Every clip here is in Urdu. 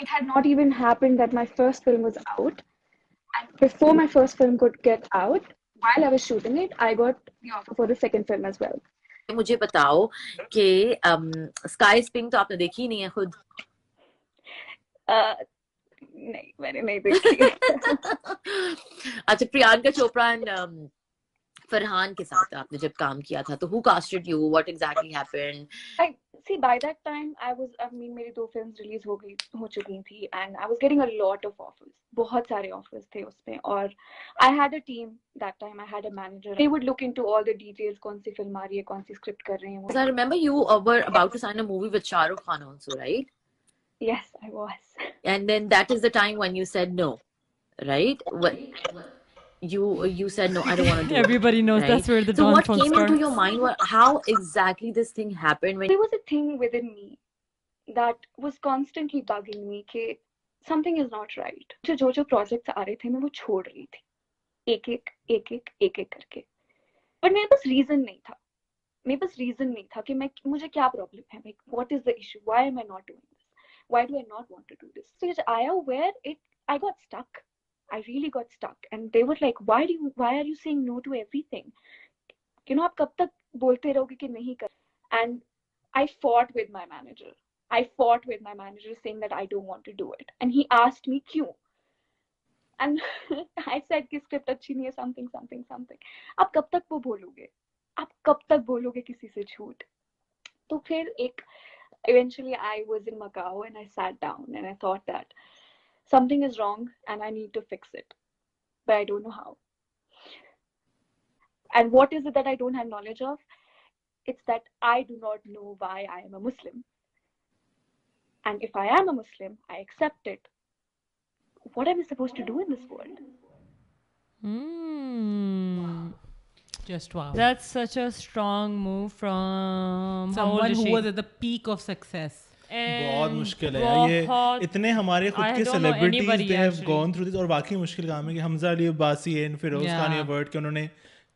it it, had not even happened that my my first first film film film was was out. out, And before could get while I I shooting got the the offer for second as well. مجھے بتاؤ کہ اسکائی اسپنگ تو آپ نے دیکھی نہیں ہے خود اچھا پریانکا چوپڑا فرحان کے ساتھ آپ نے جب کام کیا تھا تو who casted you what exactly happened see by that time I was I mean میری دو فلمس ریلیز ہو گئی ہو چکی تھی and I was getting a lot of offers بہت سارے آفرز تھے اس میں اور I had a team that time I had a manager they would look in to all the details کون سی فلم آ رہی ہے کون سی اسکرپٹ کر رہے ہیں I remember you were about to sign a movie with Shah Rukh Khan also right yes I was and then that is the time when you said no right you you said no i don't want to do everybody it, knows right? that's where the so what came starts. into your mind well, how exactly this thing happened when there was a thing within me that was constantly bugging me that something is not right so jo jo projects aa rahe the main wo chhod rahi thi ek ek ek ek ek ek karke par mere paas reason nahi tha mere paas reason nahi tha ki main mujhe kya problem hai like what is the issue why am i not doing this why do i not want to do this so it i aware it i got stuck I really got stuck and they would like why you why are you saying no to everything you know آپ کب تک بولتے رہو گے کہ نہیں کر and I fought with my manager I fought with my manager saying that I don't want to do it and he asked me کیوں اینڈ آئی سیٹ کی اسکرپٹ اچھی نہیں ہے something something some thing آپ کب تک وہ بولو گے آپ کب تک بولو گے کسی سے جھوٹ تو پھر ایک eventually I was in Macau and I sat down and I thought that something is wrong and I need to fix it. But I don't know how. And what is it that I don't have knowledge of? It's that I do not know why I am a Muslim. And if I am a Muslim, I accept it. What am I supposed to do in this world? Mm. Just wow. That's such a strong move from someone who was at the peak of success. بہت مشکل ہے یہ اتنے ہمارے خود کے سیلیبریٹیز ہیں گون تھرو دس اور واقعی مشکل کام ہے کہ حمزہ علی عباسی ہیں فیروز خان ایورڈ کے انہوں نے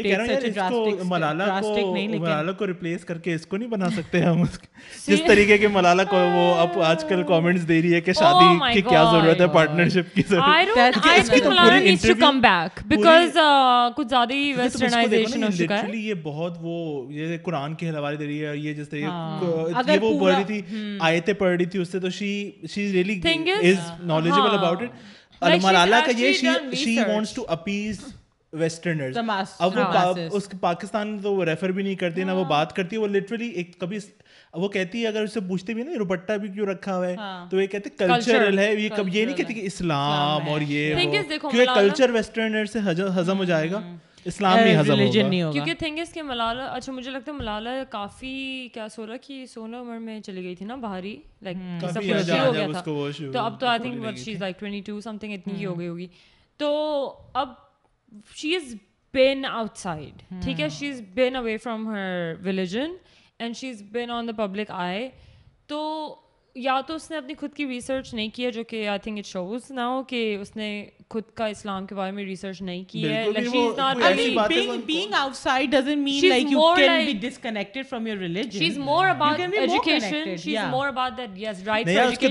ملا ملا کو ریپلیس کر کے اس کو نہیں بنا سکتے ہم جس طریقے کے ملالا کو وہ اب آج کل کامنٹس دے رہی ہے کہ oh شادی کی کیا ضرورت ہے پارٹنرشپ کی یہ بہت وہ قرآن کے حوالے دے رہی ہے یہ جس طریقے ہاں۔ وہ پڑھ رہی تھی آیتیں پڑھ رہی تھی اس سے تو she she she is is really knowledgeable about it Malala کا یہ وانٹس ٹو اپیز ویسٹرنرز اب ویسٹرنس پاکستان تو وہ ریفر بھی نہیں کرتی نہ وہ ہاں. بات کرتی ہے اگر اسے پوچھتے بھی بھی نا کیوں رکھا ہوا ہے ہاں. ہے تو یہ یہ یہ کہتے کلچرل کبھی نہیں کہتی کہ اسلام اور یہ کیونکہ کلچر ویسٹرنر سے ہضم ہضم ہو جائے گا ہاں. اسلام نہیں eh, ہوگا تھنگ اس کے ملالا اچھا مجھے لگتا ہے ملالا کافی کیا سولہ کی سولہ عمر میں چلی گئی تھی نا بھاری لائک سب کچھ ہو ہو گیا تھا تو تو اب I think she is like 22 something اتنی گئی ہوگی تو اب she is been out side ٹھیک ہے she is been away from her religion and she is been on the public آئے تو یا تو اس نے اپنی خود کی ریسرچ نہیں کی ہے جو کہ آئی تھنک اٹ شوز نہ ہو کہ اس نے خود کا اسلام کے بارے میں ریسرچ نہیں کی ہے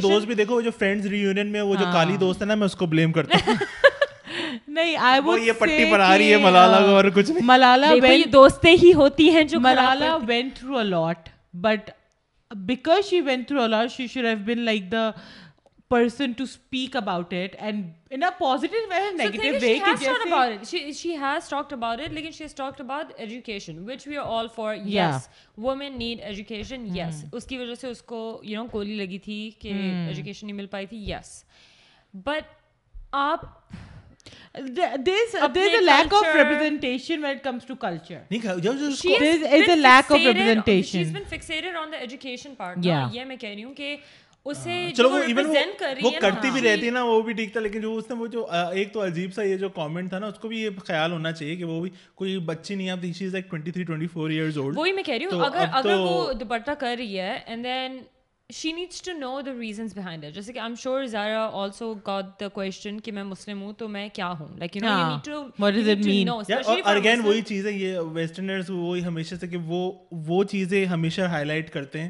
دوست بھی دیکھو جو فرینڈز ریونین میں وہ جو ہاں. کالی دوست ہے نا میں اس کو بلیم کرتا ہوں نہیں وہ یہ پٹی رہی ہے ملالا ملالا ملالا کو اور کچھ دوستیں ہی ہوتی ہیں جو went went through through but because she she should have like the person to speak about you know گولی لگی تھی کہ ایجوکیشن نہیں مل پائی تھی یس بٹ آپ like like when it to culture یہ میں کہہ رہی ہوں کہ چلو وہ وہ ایون کرتی بھی رہتی ہے نا نا وہ وہ بھی بھی ٹھیک تھا تھا لیکن جو جو جو اس اس نے ایک تو عجیب سا یہ یہ کامنٹ کو خیال ہونا چاہیے کہ وہ بھی کوئی بچی نہیں اب she is like years old وہی میں کہہ رہی رہی ہوں اگر اگر وہ دوپٹہ کر ہے and then she needs to know the reasons behind it جیسے کہ I am sure Zara also got the question کہ میں مسلم ہوں تو میں کیا ہوں like you know you need to what does it mean اور اگین وہی چیز ہے یہ ویسٹرنرز وہی ہمیشہ سے کہ وہ وہ چیزیں ہمیشہ ہائی لائٹ کرتے ہیں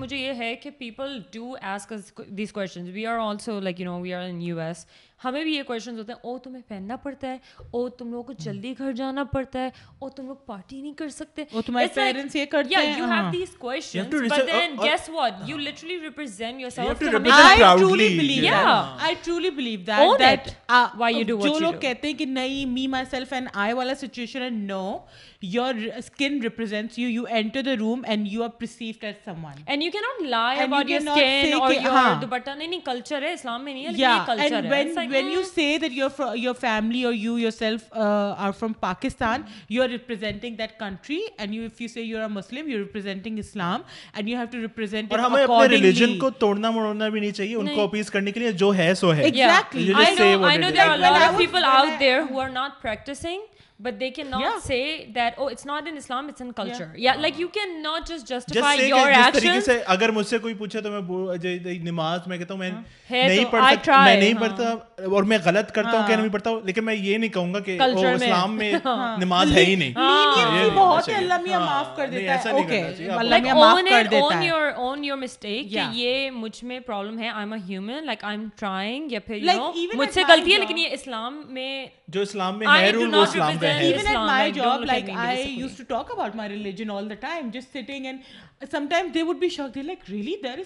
مجھے یہ ہے کہ people do ask these questions we are also like you know we are in U S ہمیں بھی یہ کویشچنز ہوتے ہیں او oh, تمہیں پہننا پڑتا ہے او oh, تم لوگوں کو جلدی گھر جانا پڑتا ہے او oh, تم لوگ پارٹی نہیں کر سکتے ہیں کہ نہیں می مائی سیلف اینڈ آئی والا situation know your skin represent you you enter room and you are someone and you کی نوٹ لائی اباؤٹ نہیں کلچر ہے اسلام میں نہیں ہے when you see that you family اور you yourself are from Pakistan you are representing that country and you if you see you are Muslim you representing Islam and you have to represent religion کو توڑنا موڑنا بھی نہیں چاہیے ان کو اپیز کرنے کے لیے جو ہے سو ہے بٹ دیکھیے نا seats not in like you can not just justify اگر مجھ سے کوئی پوچھے تو میں نماز میں میں میں میں میں کہتا ہوں ہوں ہوں نہیں نہیں نہیں پڑھتا پڑھتا پڑھتا اور غلط کرتا کہ لیکن یہ نہیں کہوں گا کہ اسلام میں نماز ہے ہی نہیں بہت اللہ میاں معاف کر دیتا دیتا ہے ہے اللہ میاں معاف کر own own your your mistake کہ یہ مجھ مجھ میں پرابلم ہے ہے am am human like trying یا پھر یو نو سے غلطی لیکن یہ اسلام میں جو اسلام میں ہے رول وہ اسلام کا talk about my religion they would be shook like really there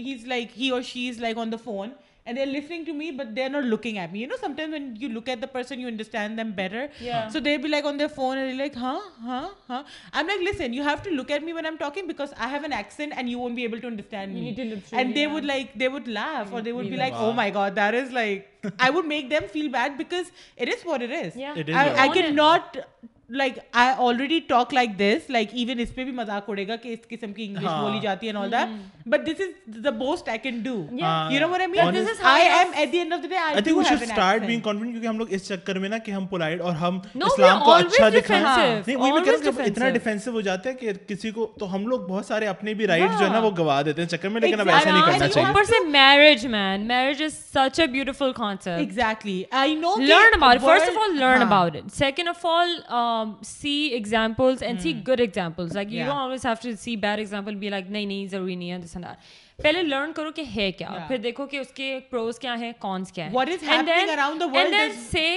has like he اور she is like on the phone and they're listening to me, but they're not looking at me. You know, sometimes when you look at the person, you understand them better. Yeah. So they'll be like on their phone and they're like, I'm like, listen, you have to look at me when I'm talking because I have an accent and you won't be able to understand me. You need to look through, and they would laugh, or they would be like, oh my God, that is like, I would make them feel bad because it is what it is. Yeah. It is I cannot like I already talk like this like even اس پہ بھی مذاق اڑے گا کہ اس قسم کی انگلش ہاں۔ بولی جاتی ہے but this is the best I can do you know I mean this is I am at the end of the day I think we should start being confident کیونکہ ہم لوگ اس چکر میں نا کہ ہم پولائٹ اور ہم اسلام کو اچھا دکھائیں رہے ہیں نہیں وی بھی کہتے اتنا ڈیفینسو ہو جاتے ہیں کہ کسی کو تو ہم لوگ بہت سارے اپنے بھی رائٹ جو ہے نا ہاں۔ وہ گوا دیتے ہیں چکر میں لیکن اب ایسا نہیں کرنا چاہیے اوپر سے marriage main marriage is such a beautiful concept exactly I know learn about first of all learn about it second of all see examples and see good examples like you always have to see bad example be like نہیں نہیں ضروری نہیں ہے دس اینڈ پہلے لرن کرو کہ ہے کیا پھر دیکھو کہ اس کے پروز کیا ہیں کونس کیا ہیں اینڈ دین سے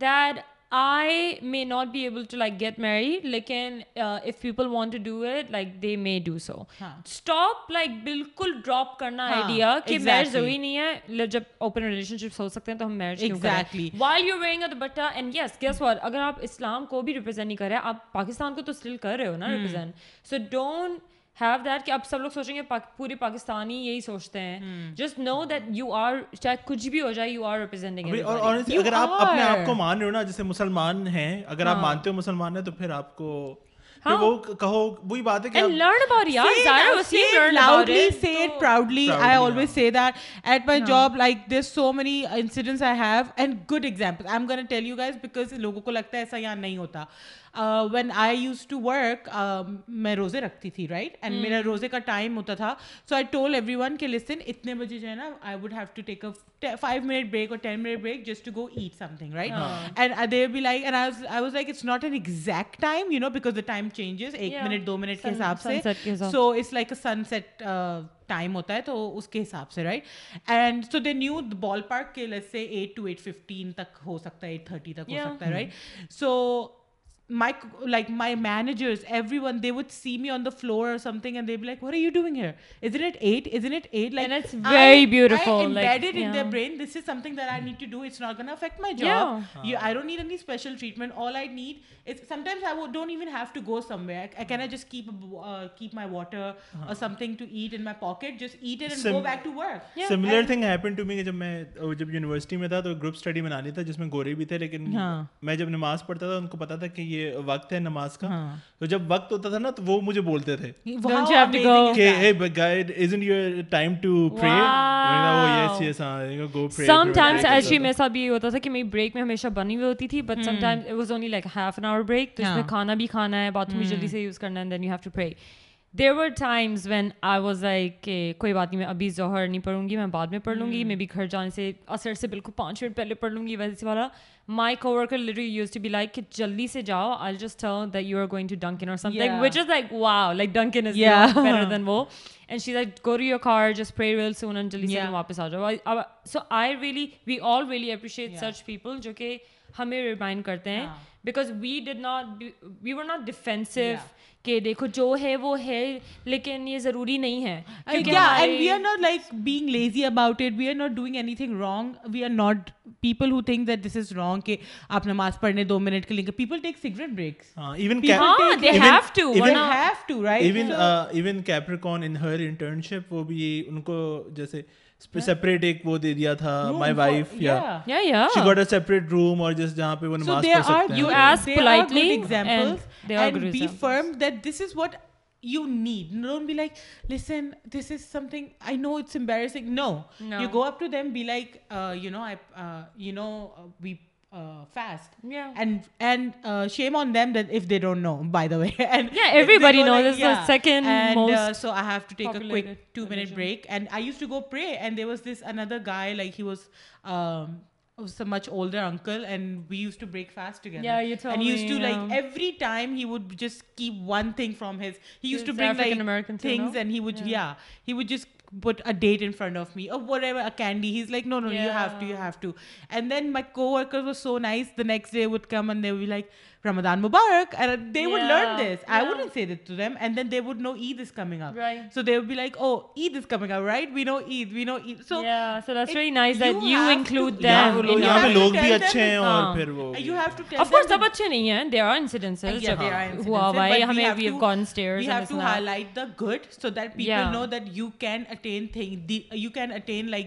that I may not be able to like get marry لیکن if people want to do it like they may do so stop like بالکل ڈراپ کرنا آئیڈیا کہ میرج ضروری نہیں ہے جب اوپن ریلیشن شپس ہو سکتے ہیں تو ہم میرجلی وائی یو ویئنگ بٹا اینڈ یس گیس وار اگر آپ اسلام کو بھی ریپرزینٹ نہیں کر رہے آپ پاکستان کو تو اسٹل کر رہے ہو نا represent so don't have that کہ اب سب لوگ سوچیں گے پوری پاکستانی یہی سوچتے ہیں just know that you are چاہے کچھ بھی ہو جائے یو آر ریپرزینٹنگ اگر آپ اپنے آپ کو مان رہے ہو نا جیسے مسلمان ہیں اگر آپ ہاں. مانتے ہو مسلمان ہیں تو پھر آپ کو لوگوں کو لگتا ہے ایسا یہاں نہیں ہوتا when I use to work میں روزے رکھتی تھی رائٹ اینڈ hmm. میرا روزے کا ٹائم ہوتا تھا so I told every one کے لسن اتنے بجے جو ہے نا I would have to take a five minute break اور ten minute break just to go eat something right and they be like I was like it's not an exact time you know because the time changes ایک منٹ دو منٹ کے حساب سے so it's like a sunset time ہوتا ہے تو اس کے حساب سے right and so they new ballpark کے لیس سے ایٹ ٹو ایٹ ففٹین تک ہو سکتا ہے ایٹ تھرٹی تک ہو سکتا ہے رائٹ hmm. سو جرز everyone they we me on the floor میں تھا گروپ اسٹڈی بنانی تھا جس میں گورے بھی تھے لیکن میں جب نماز پڑھتا تھا ان کو پتا تھا کہ یہ وقت وقت ہے نماز کا تو ہاں۔ تو جب ہوتا تھا نا وہ مجھے بولتے تھے کھانا کھانا بھی بھیانا there were times when I was like کہ کوئی بات نہیں میں ابھی ظہر نہیں پڑھوں گی میں بعد میں پڑھ لوں گی hmm. میں بھی گھر جانے سے اثر سے بالکل پانچ منٹ پہلے پڑھ لوں گی ویسے والا مائی کو worker literally used to be like کہ جلدی سے جاؤ I just that you are going to Dunkin اور something which is like wow like Dunkin is better than وہ and she like go to your car just pray real soon and جلدی سے واپس آ جاؤ so I really we all really appreciate such people جو کہ ہمیں ریمائنڈ کرتے ہیں yeah. Because we we we we we did not not not not not were defensive کہ کہ دیکھو جو ہے ہے ہے وہ لیکن یہ ضروری نہیں are are are like being lazy about it doing anything wrong wrong people who think that this is آپ نماز پڑھنے دو منٹ کے لیے people take cigarette breaks even Capricorn in in her internship وہ بھی کو جیسے سیپریٹ ایک no you go up like shame on them don't know by daddy was this اندر guy put a date in front of me or oh, whatever, a candy. He's like, no, you have to. And then my coworkers were so nice. The next day would come and they would be like, مبارک they would learn knows base know that you can you can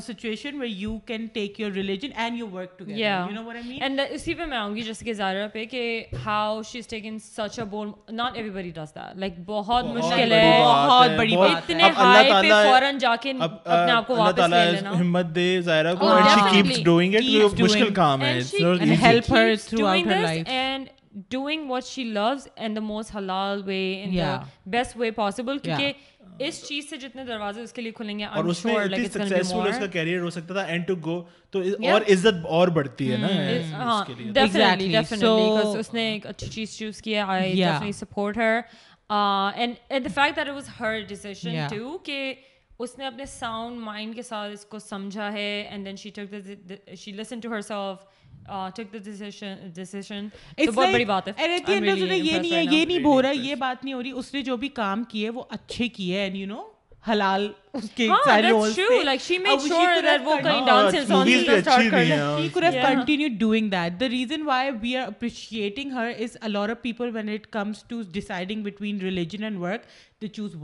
situation where you can take your religion and your work too and اسی پہ میں آؤں گی جیسے کہ زارا پہ کہ how she is take in such a ball not everybody does that like بہت مشکل ہے بہت بڑی بات اتنے ہائی پہ فورن جا کے اپنے آپ کو واپس لے لینا ہمت دے زارا کو and she keeps doing it مشکل کام ہے and help her throughout her life and doing what she loves and the most حلال وے وے بیسٹ پاسبل کیونکہ اس چیز سے جتنے دروازے اس کے لیے کھلیں گے اور اور اور اس اس اس اس اس میں اتنی سکسیسفل کا کیریئر ہو سکتا تھا and and and and to to to go تو عزت بڑھتی ہے ہے نا کے ڈیفینیٹلی ڈیفینیٹلی ڈیفینیٹلی نے نے ایک اچھی چیز choose I support her her her fact that it was decision کہ اپنے ساؤنڈ مائنڈ ساتھ کو سمجھا دین شی شی ٹک لسن سیلف یہ نہیں ہو اس نے جو بھی کام کیے وہ اچھے کیے reason why we are appreciating her is people when it comes to deciding between religion and work work choose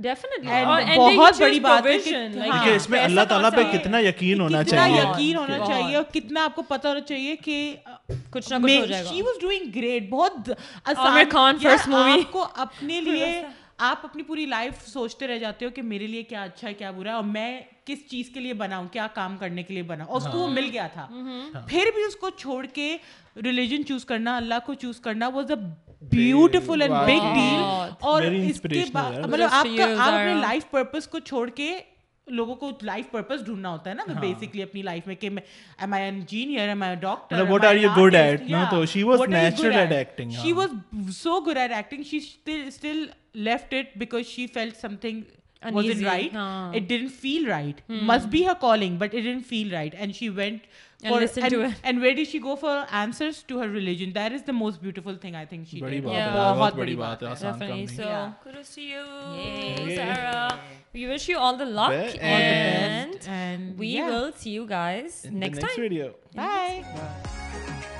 بہت بڑی بات ہے اس میں اللہ تعالیٰ پہ کتنا یقین ہونا چاہیے یقین ہونا چاہیے اور کتنا آپ کو پتہ ہونا چاہیے کہ کچھ نہ کچھ شی واز ڈوئنگ گریٹ بہت عامر خان فرسٹ مووی آپ کو اپنے لیے آپ اپنی پوری لائف سوچتے رہ جاتے ہو کہ میرے لیے کیا اچھا ہے کیا برا ہے اور میں کس چیز کے لیے بناؤں کیا کام کرنے کے لیے بناؤں اس کو وہ مل گیا تھا پھر بھی اس کو چھوڑ کے ریلیجن چوز کرنا اللہ کو چوز کرنا was the beautiful and big deal اور اس کے بعد مطلب آپ کا آپ اپنے لائف پرپز کو چھوڑ کے لوگوں کو لائف پرپز ڈھونڈنا ہوتا ہے نا بیسکلی ہاں. اپنی لائف میں کہ am I engineer am I doctor what are you good at no تو she was natural at acting she was so good at acting she still still left it because she felt something was it right it didn't feel right must be her calling but it didn't feel right and she went most beautiful thing look guys